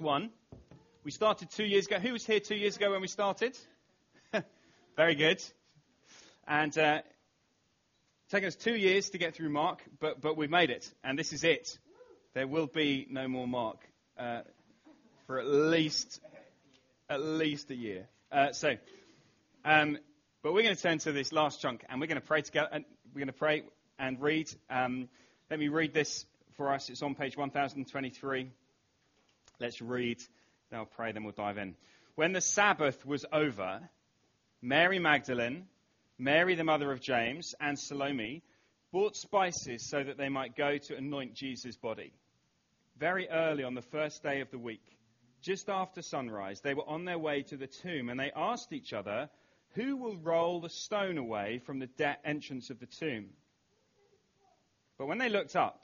one. We started two years ago. Who was here two years ago when we started? Very good. And uh, taken us two years to get through Mark, but, but we've made it. And this is it. There will be no more Mark uh, for at least at least a year. Uh, so, um, but we're going to turn to this last chunk, and we're going to pray together. And we're going to pray and read. Um, let me read this for us. It's on page 1023. Let's read. Then I'll pray. Then we'll dive in. When the Sabbath was over, Mary Magdalene, Mary the mother of James, and Salome bought spices so that they might go to anoint Jesus' body. Very early on the first day of the week, just after sunrise, they were on their way to the tomb, and they asked each other, Who will roll the stone away from the de- entrance of the tomb? But when they looked up,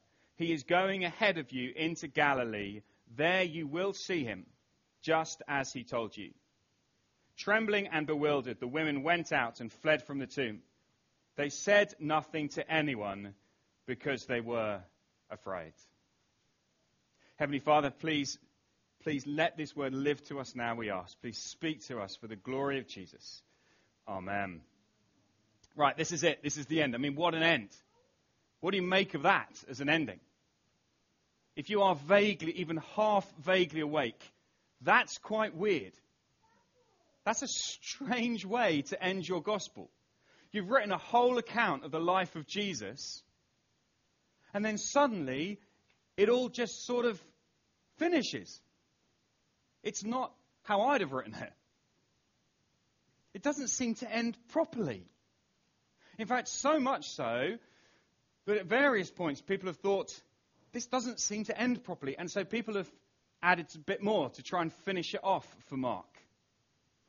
he is going ahead of you into Galilee. There you will see him, just as he told you. Trembling and bewildered, the women went out and fled from the tomb. They said nothing to anyone because they were afraid. Heavenly Father, please, please let this word live to us now, we ask. Please speak to us for the glory of Jesus. Amen. Right, this is it. This is the end. I mean, what an end. What do you make of that as an ending? If you are vaguely, even half vaguely awake, that's quite weird. That's a strange way to end your gospel. You've written a whole account of the life of Jesus, and then suddenly it all just sort of finishes. It's not how I'd have written it. It doesn't seem to end properly. In fact, so much so that at various points people have thought this doesn't seem to end properly. And so people have added a bit more to try and finish it off for Mark.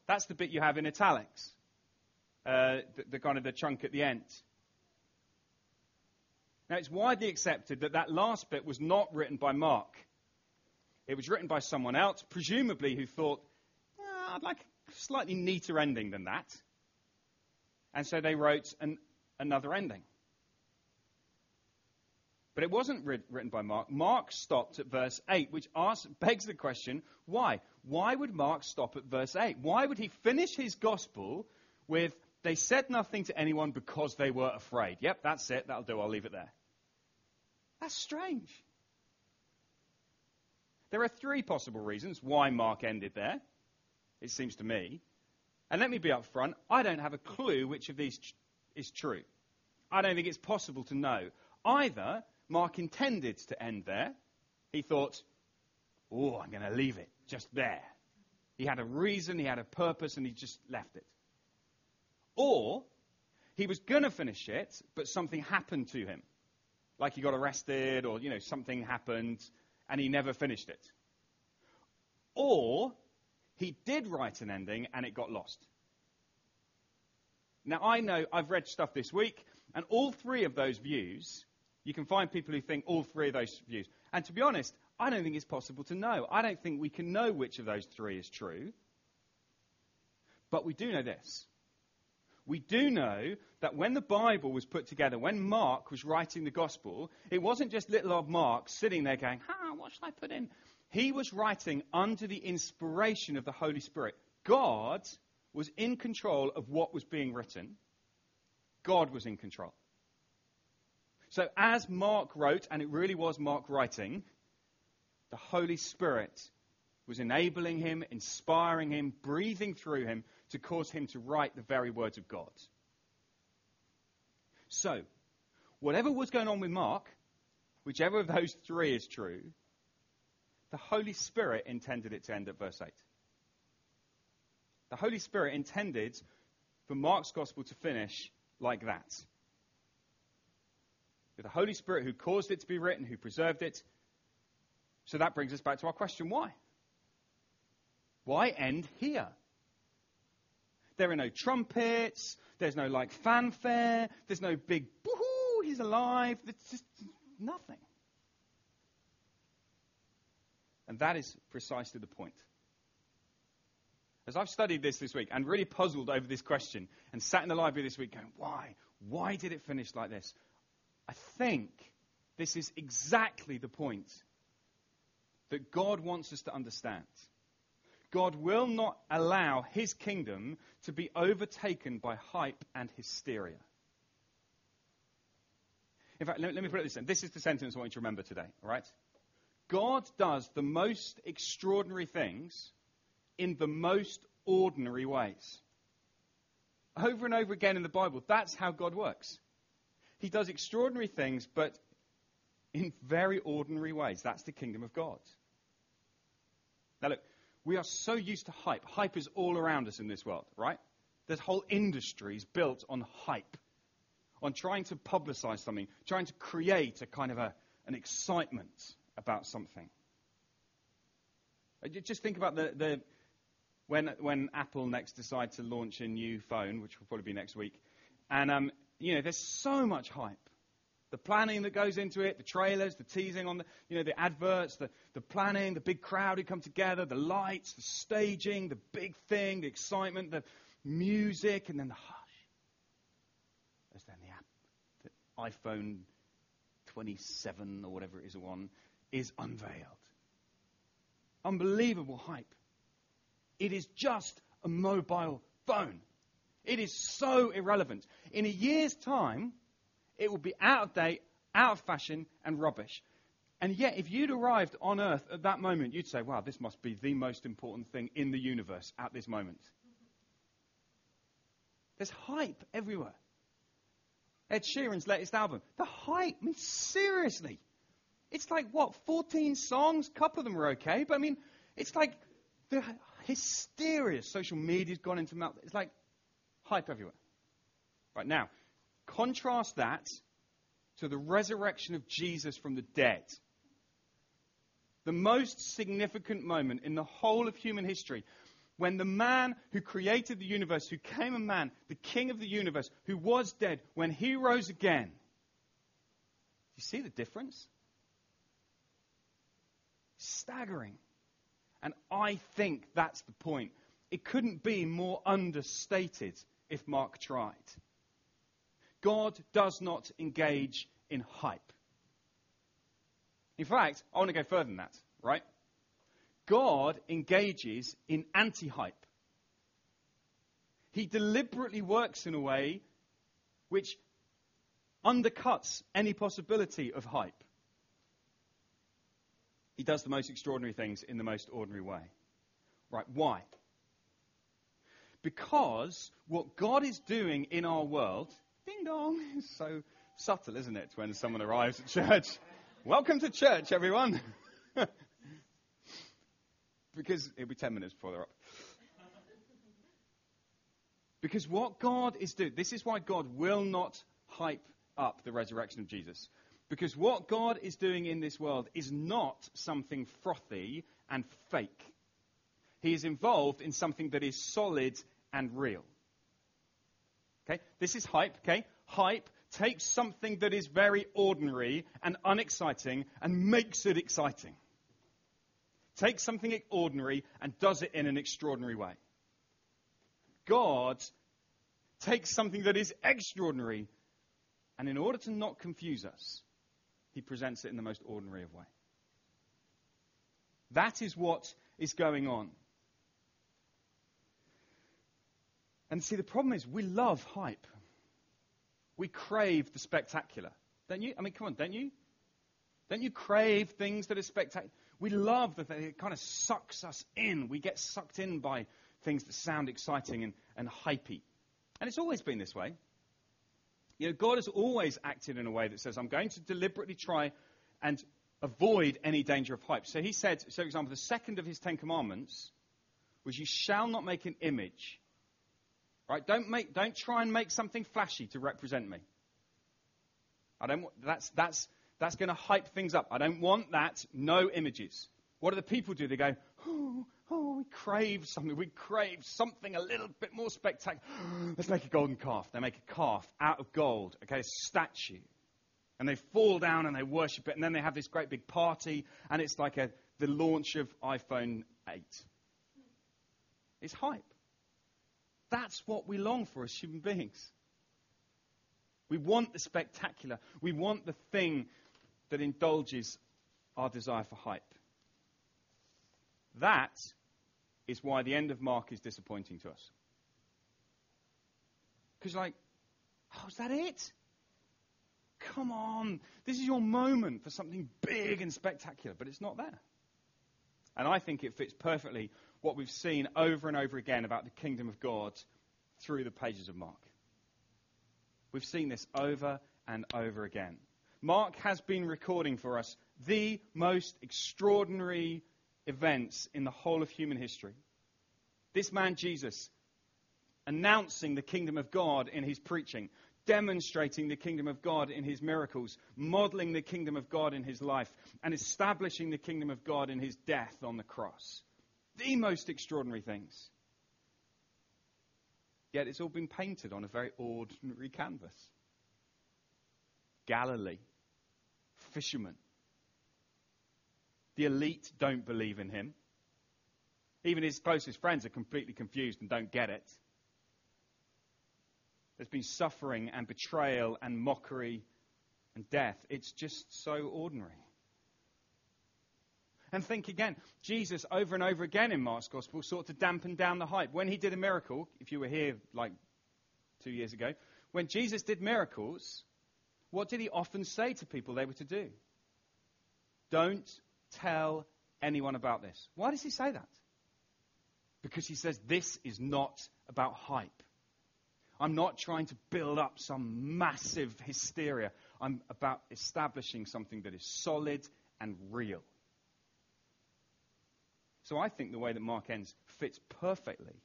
That's the bit you have in italics, uh, the, the kind of the chunk at the end. Now, it's widely accepted that that last bit was not written by Mark. It was written by someone else, presumably who thought, ah, I'd like a slightly neater ending than that. And so they wrote an, another ending. But it wasn't written by Mark. Mark stopped at verse 8, which asks, begs the question why? Why would Mark stop at verse 8? Why would he finish his gospel with, they said nothing to anyone because they were afraid? Yep, that's it. That'll do. I'll leave it there. That's strange. There are three possible reasons why Mark ended there, it seems to me. And let me be upfront I don't have a clue which of these is true. I don't think it's possible to know. Either Mark intended to end there. He thought, oh, I'm going to leave it just there. He had a reason, he had a purpose, and he just left it. Or he was going to finish it, but something happened to him. Like he got arrested, or, you know, something happened, and he never finished it. Or he did write an ending, and it got lost. Now, I know I've read stuff this week, and all three of those views you can find people who think all three of those views. And to be honest, I don't think it's possible to know. I don't think we can know which of those three is true. But we do know this. We do know that when the Bible was put together, when Mark was writing the gospel, it wasn't just little old Mark sitting there going, ah, what should I put in? He was writing under the inspiration of the Holy Spirit. God was in control of what was being written. God was in control. So, as Mark wrote, and it really was Mark writing, the Holy Spirit was enabling him, inspiring him, breathing through him to cause him to write the very words of God. So, whatever was going on with Mark, whichever of those three is true, the Holy Spirit intended it to end at verse 8. The Holy Spirit intended for Mark's gospel to finish like that with the Holy Spirit who caused it to be written, who preserved it. So that brings us back to our question why? Why end here? There are no trumpets. There's no like fanfare. There's no big woohoo, he's alive. It's just nothing. And that is precisely the point. As I've studied this this week and really puzzled over this question and sat in the library this week going, why? Why did it finish like this? I think this is exactly the point that God wants us to understand. God will not allow his kingdom to be overtaken by hype and hysteria. In fact, let, me put it this way. This is the sentence I want you to remember today, all right? God does the most extraordinary things in the most ordinary ways. Over and over again in the Bible, that's how God works. He does extraordinary things, but in very ordinary ways. That's the kingdom of God. Now, look, we are so used to hype. Hype is all around us in this world, right? There's whole industries built on hype, on trying to publicize something, trying to create a kind of a, an excitement about something. Uh, just think about the, the when, when Apple next decide to launch a new phone, which will probably be next week, and um, you know, there's so much hype. The planning that goes into it, the trailers, the teasing on the, you know, the adverts, the, the planning, the big crowd who come together, the lights, the staging, the big thing, the excitement, the music, and then the hush. As then the app, the iPhone 27 or whatever it is one, is unveiled. Unbelievable hype. It is just a mobile phone. It is so irrelevant. In a year's time, it will be out of date, out of fashion, and rubbish. And yet, if you'd arrived on earth at that moment, you'd say, wow, this must be the most important thing in the universe at this moment. There's hype everywhere. Ed Sheeran's latest album, the hype, I mean, seriously. It's like, what, 14 songs? A couple of them are okay, but I mean, it's like the hysteria. Social media's gone into melt. It's like hype everywhere. Right now, contrast that to the resurrection of Jesus from the dead. The most significant moment in the whole of human history when the man who created the universe, who came a man, the king of the universe, who was dead, when he rose again. You see the difference? Staggering. And I think that's the point. It couldn't be more understated if Mark tried. God does not engage in hype. In fact, I want to go further than that, right? God engages in anti hype. He deliberately works in a way which undercuts any possibility of hype. He does the most extraordinary things in the most ordinary way. Right, why? Because what God is doing in our world, ding dong, is so subtle, isn't it, when someone arrives at church? Welcome to church, everyone. because it'll be 10 minutes before they're up. Because what God is doing, this is why God will not hype up the resurrection of Jesus. Because what God is doing in this world is not something frothy and fake. He is involved in something that is solid and real. Okay? This is hype, okay? Hype takes something that is very ordinary and unexciting and makes it exciting. Takes something ordinary and does it in an extraordinary way. God takes something that is extraordinary and in order to not confuse us, he presents it in the most ordinary of ways. That is what is going on. And see, the problem is we love hype. We crave the spectacular. Don't you? I mean, come on, don't you? Don't you crave things that are spectacular? We love that it kind of sucks us in. We get sucked in by things that sound exciting and, and hypey. And it's always been this way. You know, God has always acted in a way that says, I'm going to deliberately try and avoid any danger of hype. So he said, so for example, the second of his Ten Commandments was, You shall not make an image. Right? Don't, make, don't try and make something flashy to represent me. I don't, that's, that's, that's going to hype things up. I don't want that. No images. What do the people do? They go, oh, oh, we crave something. We crave something a little bit more spectacular. Let's make a golden calf. They make a calf out of gold, okay, a statue. And they fall down and they worship it. And then they have this great big party. And it's like a, the launch of iPhone 8. It's hype. That's what we long for as human beings. We want the spectacular. We want the thing that indulges our desire for hype. That is why the end of Mark is disappointing to us. Because, like, oh, is that it? Come on. This is your moment for something big and spectacular, but it's not there. And I think it fits perfectly what we've seen over and over again about the kingdom of God through the pages of Mark. We've seen this over and over again. Mark has been recording for us the most extraordinary events in the whole of human history. This man, Jesus, announcing the kingdom of God in his preaching, demonstrating the kingdom of God in his miracles, modeling the kingdom of God in his life, and establishing the kingdom of God in his death on the cross. The most extraordinary things. Yet it's all been painted on a very ordinary canvas. Galilee, fishermen, the elite don't believe in him. Even his closest friends are completely confused and don't get it. There's been suffering and betrayal and mockery and death. It's just so ordinary. And think again, Jesus over and over again in Mark's Gospel sought to dampen down the hype. When he did a miracle, if you were here like two years ago, when Jesus did miracles, what did he often say to people they were to do? Don't tell anyone about this. Why does he say that? Because he says this is not about hype. I'm not trying to build up some massive hysteria. I'm about establishing something that is solid and real. So I think the way that Mark ends fits perfectly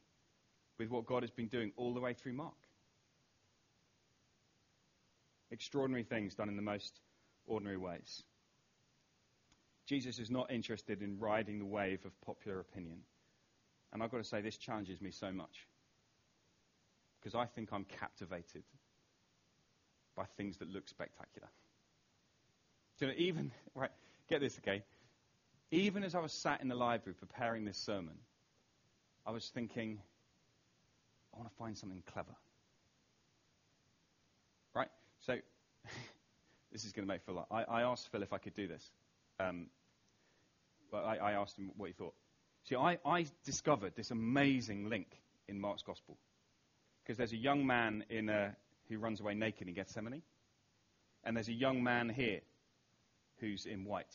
with what God has been doing all the way through Mark. Extraordinary things done in the most ordinary ways. Jesus is not interested in riding the wave of popular opinion. And I've got to say, this challenges me so much. Because I think I'm captivated by things that look spectacular. even, right, get this, okay? Even as I was sat in the library preparing this sermon, I was thinking, I want to find something clever. Right? So, this is going to make lot. I, I asked Phil if I could do this. Um, but I, I, asked him what he thought. See, I, I discovered this amazing link in Mark's Gospel. Because there's a young man in a, who runs away naked in Gethsemane, and there's a young man here who's in white.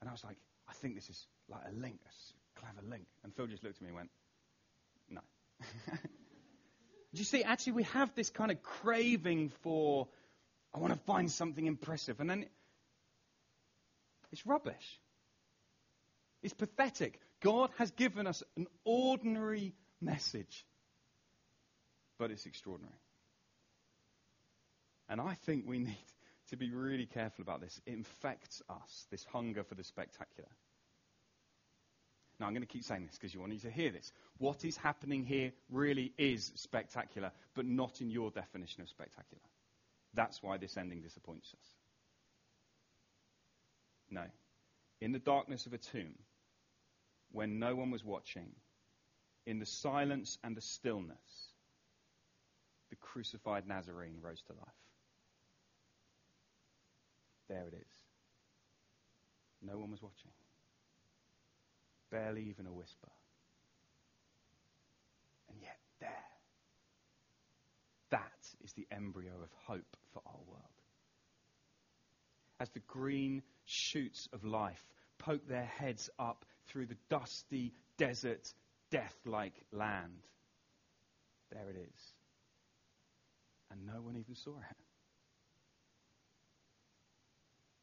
And I was like, I think this is like a link, a clever link. And Phil just looked at me and went, No. Do you see, actually, we have this kind of craving for, I want to find something impressive. And then it's rubbish. It's pathetic. God has given us an ordinary message, but it's extraordinary. And I think we need to be really careful about this. It infects us, this hunger for the spectacular. Now, I'm going to keep saying this because you want you to hear this. What is happening here really is spectacular, but not in your definition of spectacular. That's why this ending disappoints us. No. In the darkness of a tomb, when no one was watching, in the silence and the stillness, the crucified Nazarene rose to life. There it is. No one was watching. Barely even a whisper. And yet, there. That is the embryo of hope for our world. As the green shoots of life poke their heads up through the dusty, desert, death like land. There it is. And no one even saw it.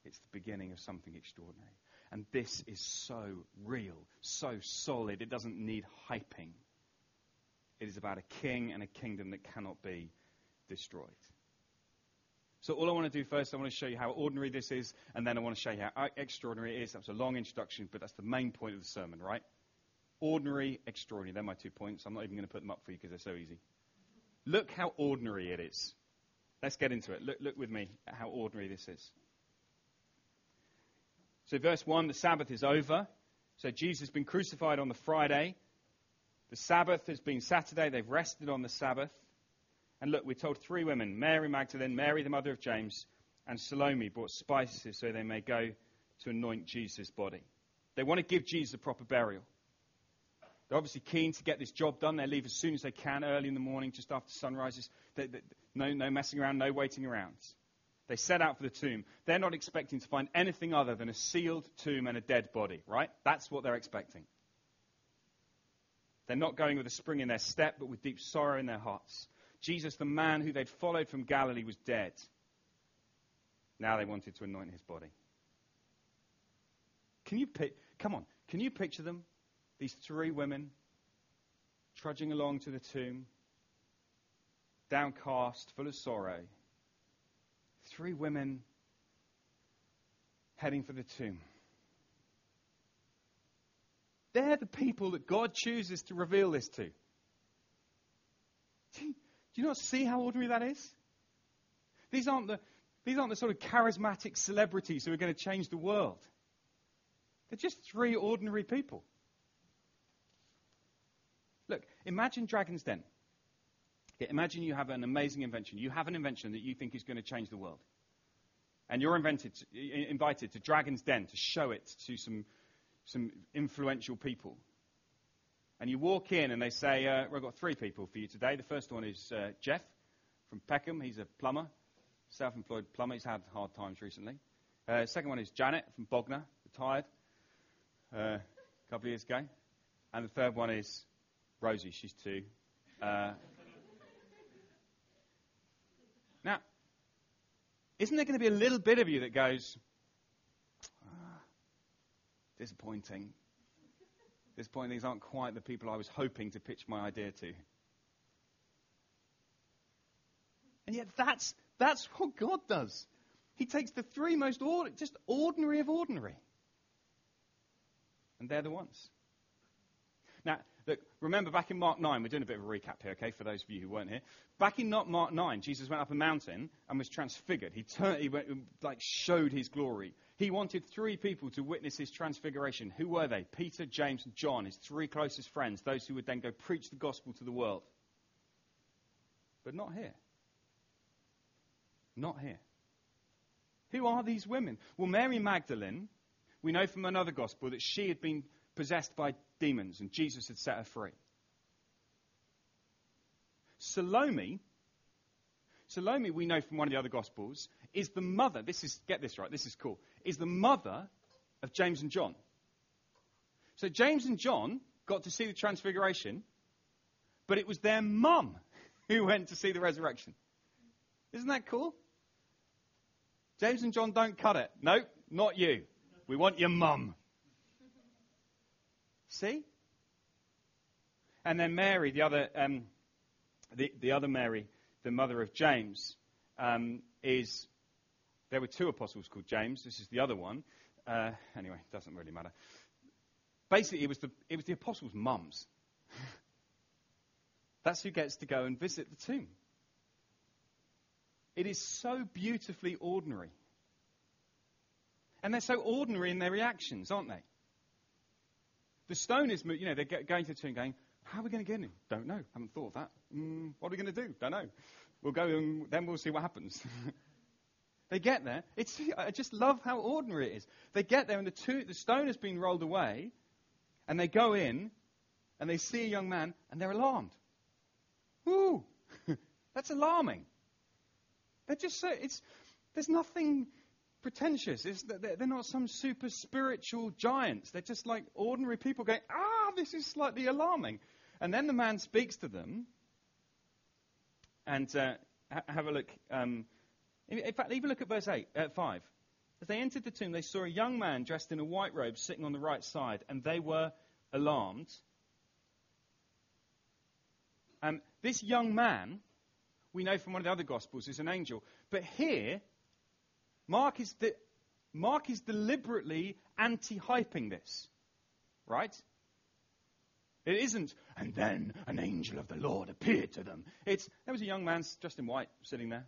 It's the beginning of something extraordinary. And this is so real, so solid, it doesn't need hyping. It is about a king and a kingdom that cannot be destroyed. So, all I want to do first, I want to show you how ordinary this is, and then I want to show you how uh, extraordinary it is. That's a long introduction, but that's the main point of the sermon, right? ordinary, extraordinary. They're my two points. I'm not even going to put them up for you because they're so easy. Look how ordinary it is. Let's get into it. Look, look with me at how ordinary this is. So, verse 1 the Sabbath is over. So, Jesus has been crucified on the Friday. The Sabbath has been Saturday. They've rested on the Sabbath. And look, we're told three women Mary Magdalene, Mary, the mother of James, and Salome brought spices so they may go to anoint Jesus' body. They want to give Jesus a proper burial. They're obviously keen to get this job done. They leave as soon as they can, early in the morning, just after sunrises. No, no messing around, no waiting around. They set out for the tomb. They're not expecting to find anything other than a sealed tomb and a dead body, right? That's what they're expecting. They're not going with a spring in their step, but with deep sorrow in their hearts. Jesus, the man who they'd followed from Galilee, was dead. Now they wanted to anoint his body. Can you come on, can you picture them? These three women trudging along to the tomb, downcast, full of sorrow. Three women heading for the tomb. They're the people that God chooses to reveal this to. Do you not see how ordinary that is? These aren't the, these aren't the sort of charismatic celebrities who are going to change the world. They're just three ordinary people. Look, imagine Dragon's Den. Imagine you have an amazing invention. You have an invention that you think is going to change the world. And you're invented, invited to Dragon's Den to show it to some, some influential people. And you walk in and they say, uh, We've got three people for you today. The first one is uh, Jeff from Peckham. He's a plumber, self employed plumber. He's had hard times recently. Uh, second one is Janet from Bognor, retired uh, a couple of years ago. And the third one is Rosie, she's two. Uh, now, isn't there going to be a little bit of you that goes, ah, disappointing? Disappointing, these aren't quite the people I was hoping to pitch my idea to. And yet, that's, that's what God does. He takes the three most or, just ordinary of ordinary. And they're the ones. Now, look, remember back in Mark 9, we're doing a bit of a recap here, okay, for those of you who weren't here. Back in not Mark 9, Jesus went up a mountain and was transfigured. He, turned, he went, like showed his glory. He wanted three people to witness his transfiguration. Who were they? Peter, James, and John, his three closest friends, those who would then go preach the gospel to the world. But not here. Not here. Who are these women? Well, Mary Magdalene, we know from another gospel that she had been possessed by demons and Jesus had set her free. Salome, Salome, we know from one of the other gospels, is the mother, this is, get this right, this is cool, is the mother of James and John. So James and John got to see the transfiguration, but it was their mum who went to see the resurrection. Isn't that cool? James and John don't cut it. No, not you. We want your mum. See? And then Mary, the other, um, the, the other Mary, the mother of James, um, is. There were two apostles called James. This is the other one. Uh, anyway, it doesn't really matter. Basically, it was the, it was the apostles' mums. That's who gets to go and visit the tomb. It is so beautifully ordinary. And they're so ordinary in their reactions, aren't they? The stone is, you know, they're going to the tomb going, how are we going to get in? Don't know. Haven't thought of that. Mm, what are we going to do? Don't know. We'll go and then we'll see what happens. they get there. It's, I just love how ordinary it is. They get there and the, two, the stone has been rolled away and they go in and they see a young man and they're alarmed. Ooh, that's alarming. They're just so, it's, there's nothing pretentious. It's, they're not some super spiritual giants. They're just like ordinary people going, ah, this is slightly alarming. And then the man speaks to them. And uh, ha- have a look. Um, in, in, fact, even look at verse 8, uh, 5. As they entered the tomb, they saw a young man dressed in a white robe sitting on the right side, and they were alarmed. Um, this young man, we know from one of the other Gospels, is an angel. But here, Mark is, de- Mark is deliberately anti hyping this. Right? It isn't, and then an angel of the Lord appeared to them. It's, there was a young man dressed in white sitting there.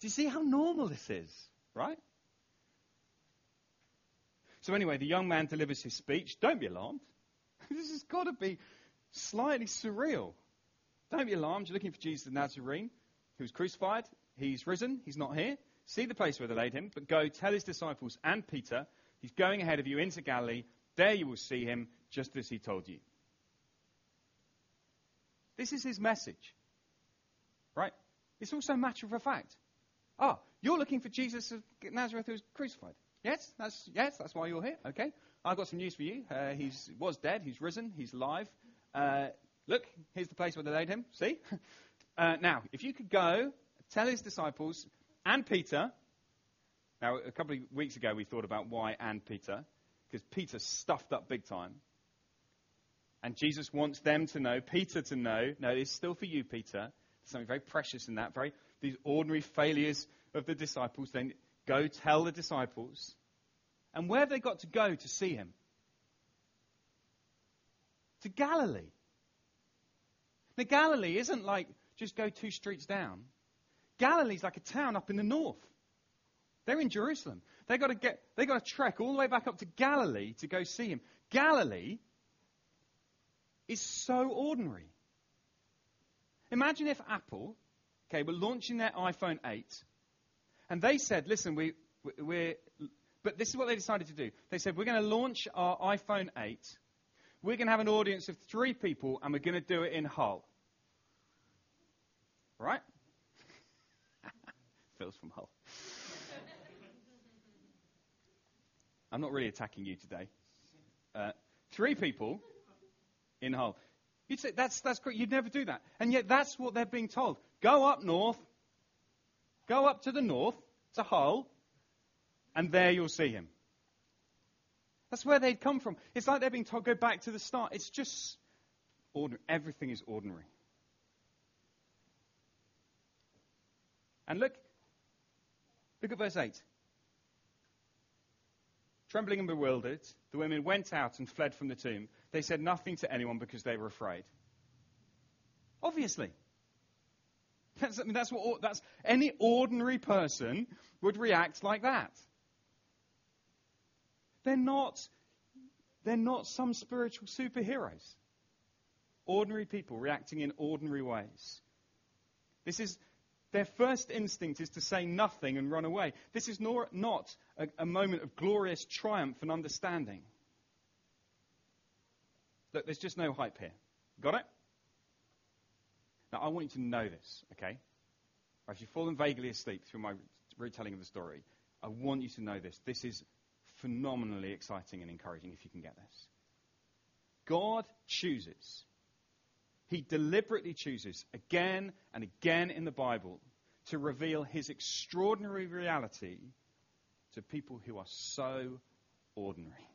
Do you see how normal this is, right? So, anyway, the young man delivers his speech. Don't be alarmed. this has got to be slightly surreal. Don't be alarmed. You're looking for Jesus the Nazarene, who was crucified. He's risen. He's not here. See the place where they laid him, but go tell his disciples and Peter, he's going ahead of you into Galilee. There you will see him, just as he told you. This is his message. Right? It's also a matter of a fact. Ah, you're looking for Jesus of Nazareth who was crucified. Yes, that's yes, that's why you're here. Okay, I've got some news for you. Uh, he was dead. He's risen. He's alive. Uh, look, here's the place where they laid him. See? Uh, now, if you could go tell his disciples and Peter. Now, a couple of weeks ago, we thought about why and Peter, because Peter stuffed up big time. And Jesus wants them to know, Peter to know, no, it's still for you, Peter. There's something very precious in that. Very these ordinary failures of the disciples. Then go tell the disciples. And where have they got to go to see him? To Galilee. Now, Galilee isn't like just go two streets down. Galilee's like a town up in the north. They're in Jerusalem. They've got to get, they've got to trek all the way back up to Galilee to go see him. Galilee is so ordinary. Imagine if Apple, okay, were launching their iPhone 8 and they said, listen, we, we're, but this is what they decided to do. They said, we're going to launch our iPhone 8. We're going to have an audience of three people and we're going to do it in Hull. Right? Phil's from Hull. I'm not really attacking you today. Uh, three people in Hull. You'd say, that's, that's great. You'd never do that. And yet that's what they're being told. Go up north. Go up to the north, to Hull, and there you'll see him. That's where they'd come from. It's like they're being told, go back to the start. It's just ordinary. Everything is ordinary. And look, look at verse 8. Trembling and bewildered, the women went out and fled from the tomb. They said nothing to anyone because they were afraid. Obviously. That's, I mean, that's what that's, any ordinary person would react like that. They're not, they're not some spiritual superheroes. Ordinary people reacting in ordinary ways. This is their first instinct is to say nothing and run away. This is nor, not a, a moment of glorious triumph and understanding. Look, there's just no hype here. Got it? Now, I want you to know this, okay? If you've fallen vaguely asleep through my retelling of the story, I want you to know this. This is phenomenally exciting and encouraging if you can get this. God chooses he deliberately chooses again and again in the Bible to reveal his extraordinary reality to people who are so ordinary.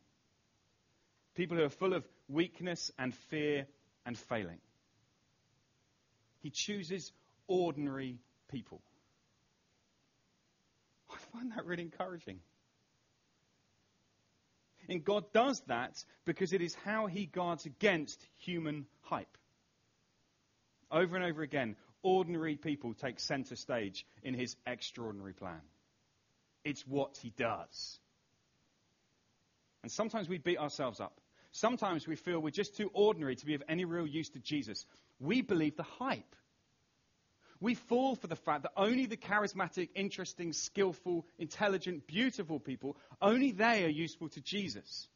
People who are full of weakness and fear and failing. He chooses ordinary people. I find that really encouraging. And God does that because it is how he guards against human hype. Over and over again, ordinary people take center stage in his extraordinary plan. It's what he does. And sometimes we beat ourselves up. Sometimes we feel we're just too ordinary to be of any real use to Jesus. We believe the hype. We fall for the fact that only the charismatic, interesting, skillful, intelligent, beautiful people, only they are useful to Jesus.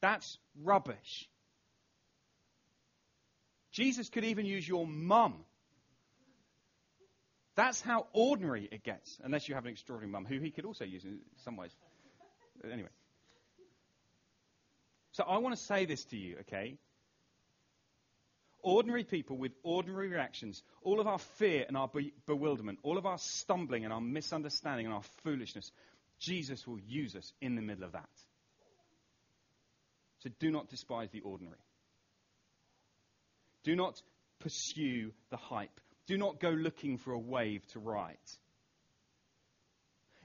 That's rubbish. Jesus could even use your mum. That's how ordinary it gets, unless you have an extraordinary mum, who he could also use in some ways. Anyway. So I want to say this to you, okay? Ordinary people with ordinary reactions, all of our fear and our be- bewilderment, all of our stumbling and our misunderstanding and our foolishness, Jesus will use us in the middle of that. So do not despise the ordinary. Do not pursue the hype. Do not go looking for a wave to ride.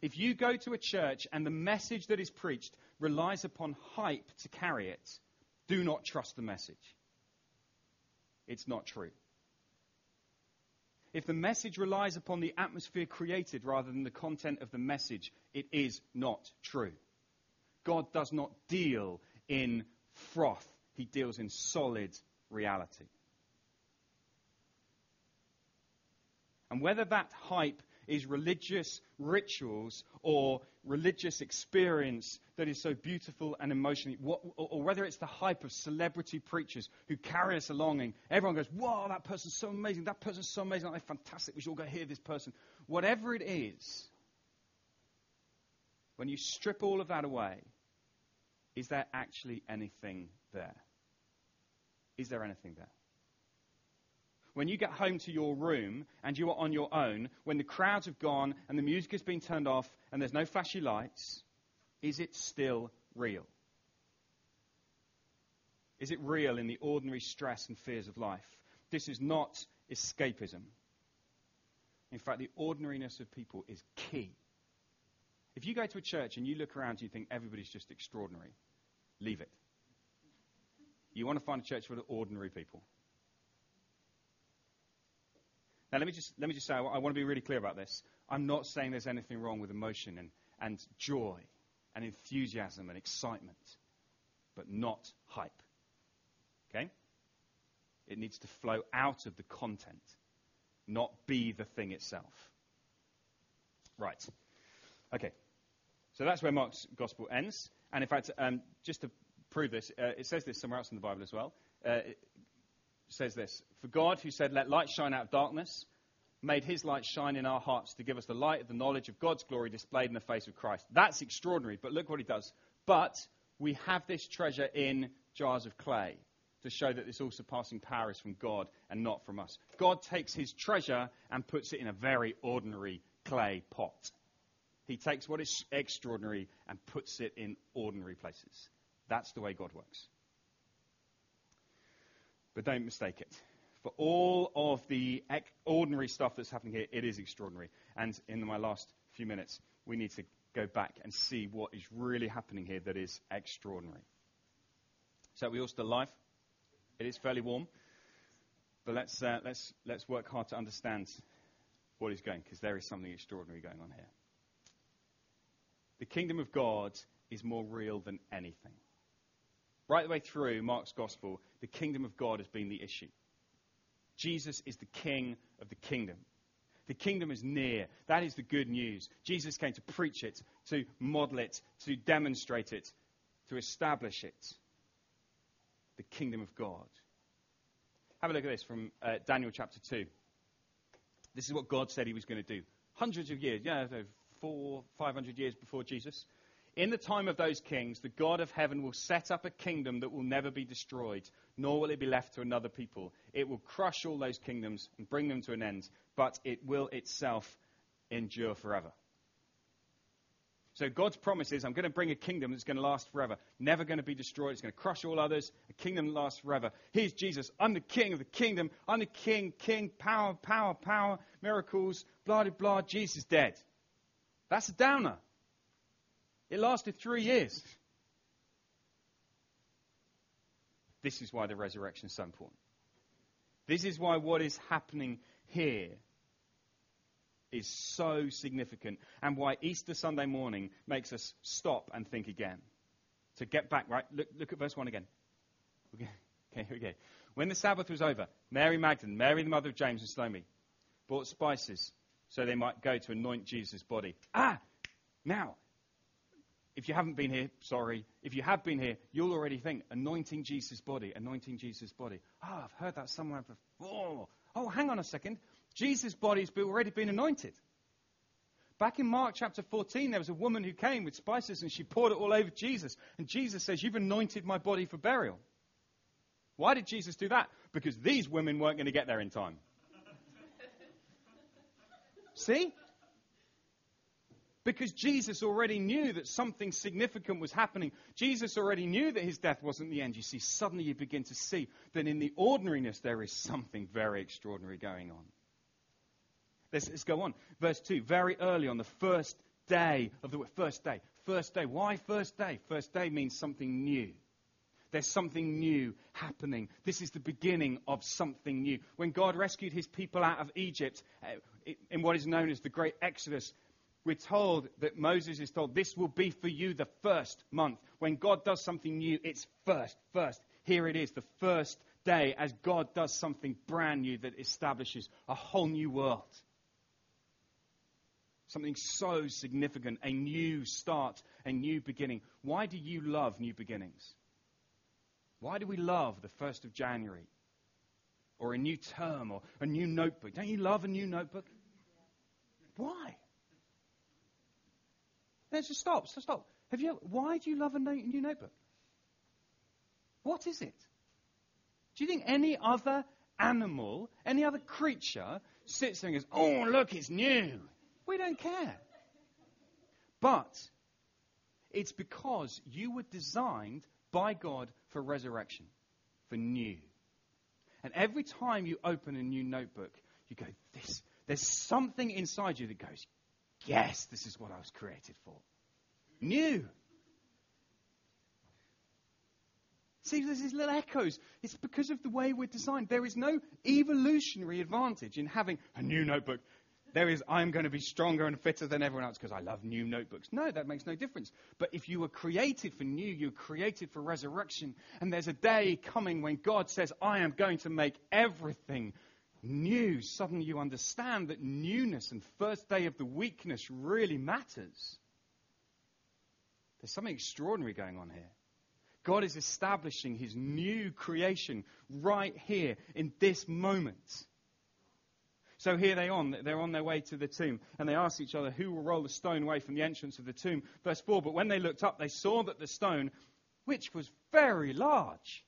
If you go to a church and the message that is preached relies upon hype to carry it, Do not trust the message. It's not true. If the message relies upon the atmosphere created rather than the content of the message, it is not true. God does not deal in froth, He deals in solid reality. And whether that hype is religious rituals or religious experience that is so beautiful and emotional, or whether it's the hype of celebrity preachers who carry us along and everyone goes, Wow, that person's so amazing, that person's so amazing, they're fantastic, we should all go hear this person. Whatever it is, when you strip all of that away, is there actually anything there? Is there anything there? When you get home to your room and you are on your own, when the crowds have gone and the music has been turned off and there's no flashy lights, is it still real? Is it real in the ordinary stress and fears of life? This is not escapism. In fact, the ordinariness of people is key. If you go to a church and you look around and you think everybody's just extraordinary, leave it. You want to find a church full of ordinary people. Now, let me just, let me just say, I, want to be really clear about this. I'm not saying there's anything wrong with emotion and, and joy and enthusiasm and excitement, but not hype. Okay? It needs to flow out of the content, not be the thing itself. Right. Okay. So that's where Mark's gospel ends. And in fact, um, just to prove this, uh, it says this somewhere else in the Bible as well. Uh, says this For God, who said, Let light shine out of darkness, made his light shine in our hearts to give us the light of the knowledge of God's glory displayed in the face of Christ. That's extraordinary, but look what he does. But we have this treasure in jars of clay to show that this all surpassing power is from God and not from us. God takes his treasure and puts it in a very ordinary clay pot. He takes what is extraordinary and puts it in ordinary places. That's the way God works. But don't mistake it. For all of the ordinary stuff that's happening here, it is extraordinary. And in my last few minutes, we need to go back and see what is really happening here that is extraordinary. So we all still alive? It is fairly warm. But let's, uh, let's, let's work hard to understand what is going, because there is something extraordinary going on here. The kingdom of God is more real than anything. Right the way through Mark's gospel, the kingdom of God has been the issue. Jesus is the king of the kingdom. The kingdom is near. That is the good news. Jesus came to preach it, to model it, to demonstrate it, to establish it. The kingdom of God. Have a look at this from uh, Daniel chapter 2. This is what God said he was going to do. Hundreds of years, yeah, four, five hundred years before Jesus. In the time of those kings, the God of heaven will set up a kingdom that will never be destroyed, nor will it be left to another people. It will crush all those kingdoms and bring them to an end, but it will itself endure forever. So God's promise is, I'm going to bring a kingdom that's going to last forever, never going to be destroyed. It's going to crush all others, a kingdom that lasts forever. Here's Jesus. I'm the king of the kingdom. I'm the king, king, power, power, power, miracles, blah, blah, blah. Jesus is dead. That's a downer. It lasted three years. This is why the resurrection is so important. This is why what is happening here is so significant and why Easter Sunday morning makes us stop and think again. To get back, right? Look, look at verse 1 again. Okay, okay, here we go. When the Sabbath was over, Mary Magdalene, Mary the mother of James and Salome, bought spices so they might go to anoint Jesus' body. Ah! Now, if you haven't been here, sorry. If you have been here, you'll already think anointing Jesus' body, anointing Jesus' body. Oh, I've heard that somewhere before. Oh, hang on a second. Jesus' body's already been anointed. Back in Mark chapter 14, there was a woman who came with spices and she poured it all over Jesus. And Jesus says, You've anointed my body for burial. Why did Jesus do that? Because these women weren't going to get there in time. See? Because Jesus already knew that something significant was happening. Jesus already knew that his death wasn't the end. You see, suddenly you begin to see that in the ordinariness there is something very extraordinary going on. Let's, let's go on. Verse 2. Very early on the first day of the first day. First day. Why first day? First day means something new. There's something new happening. This is the beginning of something new. When God rescued his people out of Egypt uh, in what is known as the Great Exodus, we're told that Moses is told, This will be for you the first month. When God does something new, it's first, first. Here it is, the first day, as God does something brand new that establishes a whole new world. Something so significant, a new start, a new beginning. Why do you love new beginnings? Why do we love the 1st of January? Or a new term or a new notebook? Don't you love a new notebook? Why? Let's just stop. So stop. Have you? Why do you love a new notebook? What is it? Do you think any other animal, any other creature, sits there and goes, "Oh, look, it's new"? We don't care. But it's because you were designed by God for resurrection, for new. And every time you open a new notebook, you go, this, there's something inside you that goes, yes, this is what I was created for. New. See, there's these little echoes. It's because of the way we're designed. There is no evolutionary advantage in having a new notebook there is, I'm going to be stronger and fitter than everyone else because I love new notebooks. No, that makes no difference. But if you were created for new, you're created for resurrection. And there's a day coming when God says, I am going to make everything new. Suddenly you understand that newness and first day of the weakness really matters. There's something extraordinary going on here. God is establishing his new creation right here in this moment. So here they on, they're on their way to the tomb, and they ask each other who will roll the stone away from the entrance of the tomb. Verse 4, but when they looked up, they saw that the stone, which was very large,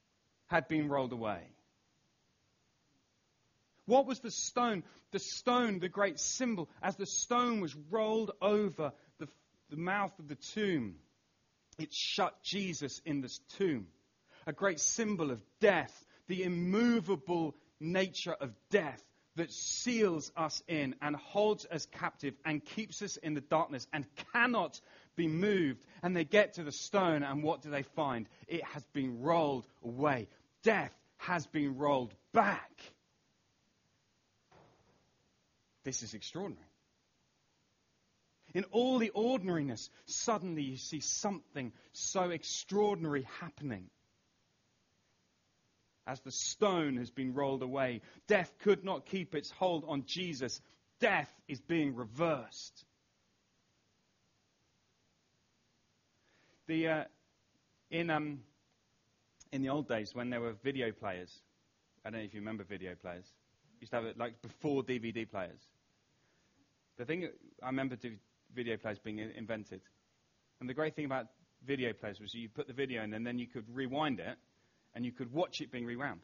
had been rolled away. What was the stone? The stone, the great symbol, as the stone was rolled over the, the mouth of the tomb, it shut Jesus in this tomb. A great symbol of death, the immovable nature of death that seals us in and holds us captive and keeps us in the darkness and cannot be moved. And they get to the stone, and what do they find? It has been rolled away. Death has been rolled back. This is extraordinary. In all the ordinariness, suddenly you see something so extraordinary happening as the stone has been rolled away. Death could not keep its hold on Jesus. Death is being reversed. The, uh, in, um, in the old days, when there were video players, I don't know if you remember video players, used to have it like before DVD players. The thing I remember video players being invented, and the great thing about video players was you put the video in and then you could rewind it and you could watch it being rewound.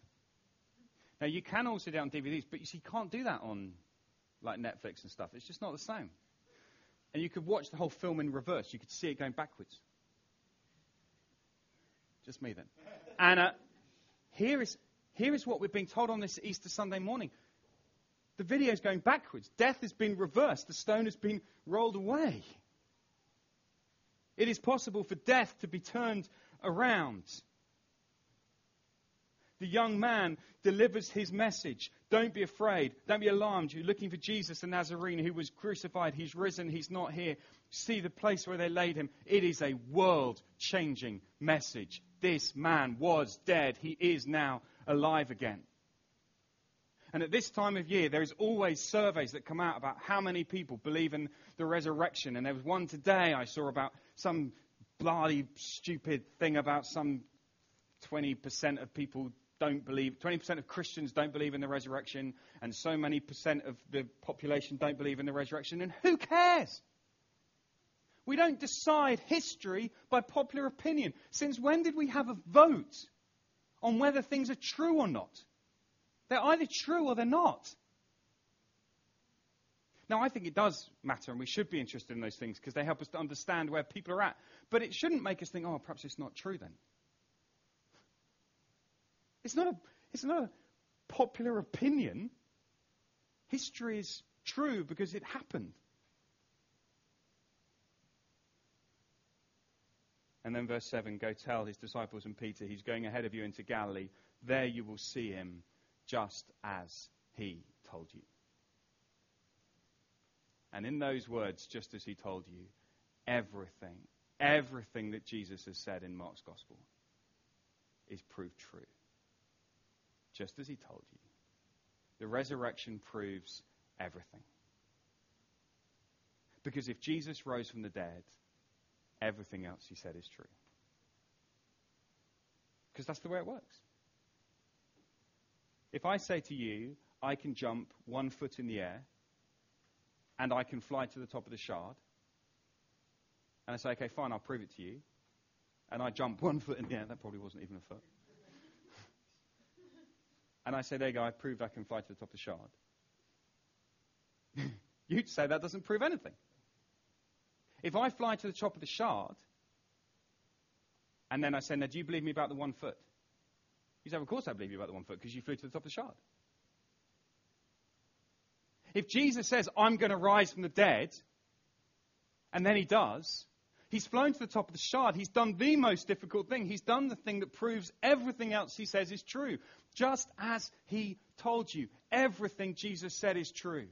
Now, you can also do it on DVDs, but you see, you can't do that on like Netflix and stuff. It's just not the same. And you could watch the whole film in reverse. You could see it going backwards. Just me then. And uh, here, is, here is what we're being told on this Easter Sunday morning. The video is going backwards. Death has been reversed. The stone has been rolled away. It is possible for death to be turned around the young man delivers his message. Don't be afraid. Don't be alarmed. You're looking for Jesus the Nazarene who was crucified. He's risen. He's not here. See the place where they laid him. It is a world changing message. This man was dead. He is now alive again. And at this time of year, there is always surveys that come out about how many people believe in the resurrection. And there was one today I saw about some bloody stupid thing about some 20% of people don't believe, 20% of Christians don't believe in the resurrection, and so many percent of the population don't believe in the resurrection, and who cares? We don't decide history by popular opinion. Since when did we have a vote on whether things are true or not? They're either true or they're not. Now, I think it does matter, and we should be interested in those things because they help us to understand where people are at. But it shouldn't make us think, oh, perhaps it's not true then. It's not a, it's not a popular opinion. History is true because it happened. And then verse 7 go tell his disciples and Peter, he's going ahead of you into Galilee. There you will see him just as he told you. And in those words, just as he told you, everything, everything that Jesus has said in Mark's gospel is proved true. Just as he told you. The resurrection proves everything. Because if Jesus rose from the dead, everything else he said is true. Because that's the way it works. If I say to you, I can jump one foot in the air and I can fly to the top of the shard, and I say, okay, fine, I'll prove it to you, and I jump one foot in the air, that probably wasn't even a foot. and I say, there you go, I proved I can fly to the top of the shard. You'd say that doesn't prove anything. If I fly to the top of the shard, and then I say, now do you believe me about the one foot? You say, of course I believe you about the one foot, because you flew to the top of the shard. If Jesus says, I'm going to rise from the dead, and then he does, he's flown to the top of the shard. He's done the most difficult thing. He's done the thing that proves everything else he says is true. Just as he told you, everything Jesus said is true.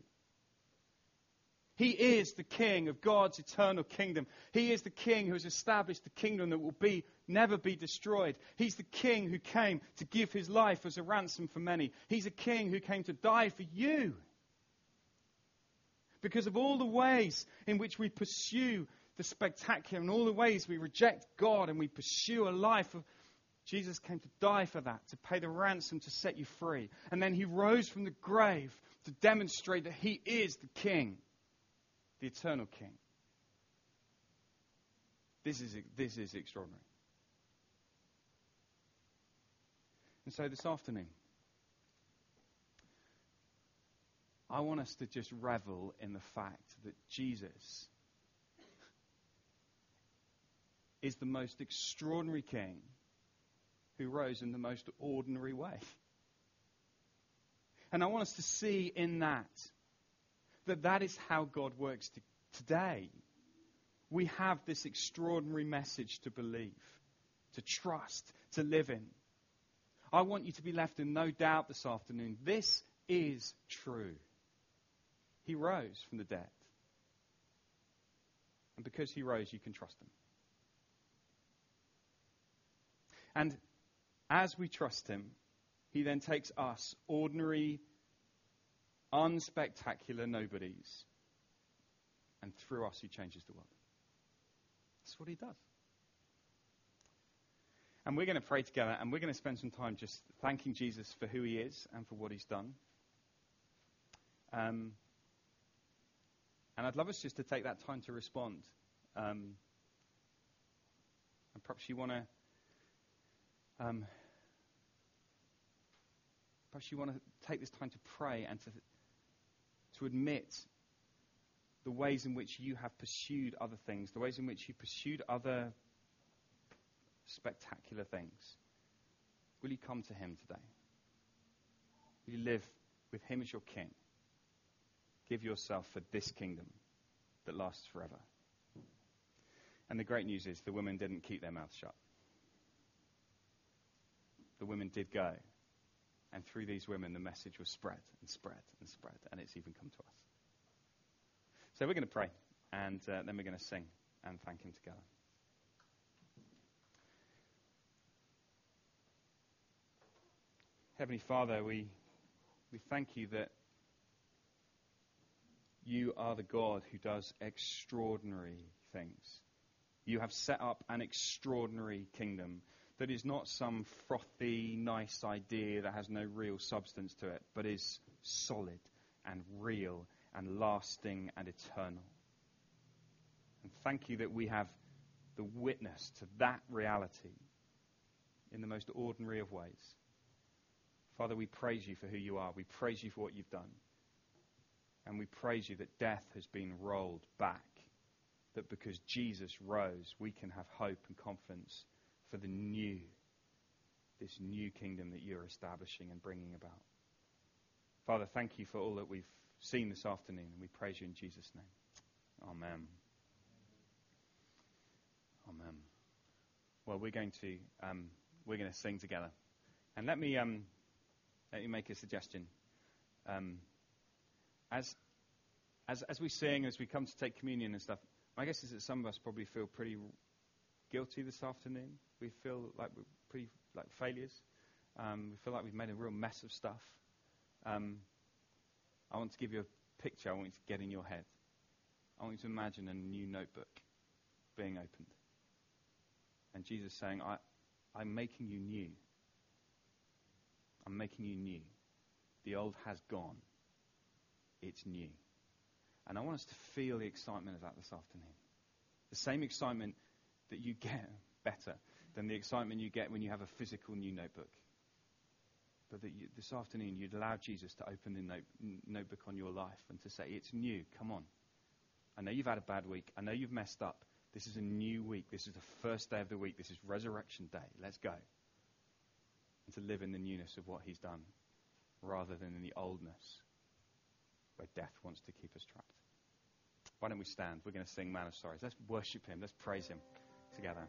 He is the king of God's eternal kingdom. He is the king who has established the kingdom that will be never be destroyed. He's the king who came to give his life as a ransom for many. He's a king who came to die for you. Because of all the ways in which we pursue the spectacular and all the ways we reject God and we pursue a life of Jesus came to die for that, to pay the ransom to set you free. And then he rose from the grave to demonstrate that he is the king the eternal King. This is, this is extraordinary. And so this afternoon, I want us to just revel in the fact that Jesus is the most extraordinary king who rose in the most ordinary way. And I want us to see in that that that is how God works to, today. We have this extraordinary message to believe, to trust, to live in. I want you to be left in no doubt this afternoon. This is true. He rose from the dead. And because he rose, you can trust him. And as we trust him, he then takes us, ordinary unspectacular nobodies. And through us, he changes the world. That's what he does. And we're going to pray together and we're going to spend some time just thanking Jesus for who he is and for what he's done. Um, and I'd love us just to take that time to respond. Um, and perhaps you want to. Um, perhaps you want to take this time to pray and to to admit the ways in which you have pursued other things, the ways in which you pursued other spectacular things. Will you come to Him today? Will you live with Him as your King? Give yourself for this kingdom that lasts forever. And the great news is the women didn't keep their mouths shut. The women did go and through these women, the message was spread and spread and spread, and it's even come to us. So we're going to pray, and uh, then we're going to sing and thank Him together. Heavenly Father, we, we thank you that you are the God who does extraordinary things. You have set up an extraordinary kingdom that is not some frothy, nice idea that has no real substance to it, but is solid and real and lasting and eternal. And thank you that we have the witness to that reality in the most ordinary of ways. Father, we praise you for who you are. We praise you for what you've done. And we praise you that death has been rolled back. That because Jesus rose, we can have hope and confidence for the new, this new kingdom that you're establishing and bringing about. Father, thank you for all that we've seen this afternoon, and we praise you in Jesus' name. Amen. Amen. well, we're going to um, we're going to sing together, and let me um, let me make a suggestion. Um, as as as we sing, as we come to take communion and stuff, my guess is that some of us probably feel pretty guilty this afternoon. We feel like we're pretty like failures. Um, we feel like we've made a real mess of stuff. Um, I want to give you a picture. I want you to get in your head. I want you to imagine a new notebook being opened. And Jesus saying, I, I'm making you new. I'm making you new. The old has gone. It's new. And I want us to feel the excitement of that this afternoon. The same excitement that you get better than the excitement you get when you have a physical new notebook. But that you, this afternoon you'd allow Jesus to open the note, notebook on your life and to say, It's new, come on. I know you've had a bad week. I know you've messed up. This is a new week. This is the first day of the week. This is resurrection day. Let's go. And to live in the newness of what he's done rather than in the oldness where death wants to keep us trapped. Why don't we stand? We're going to sing Man of Sorrows. Let's worship him. Let's praise him together.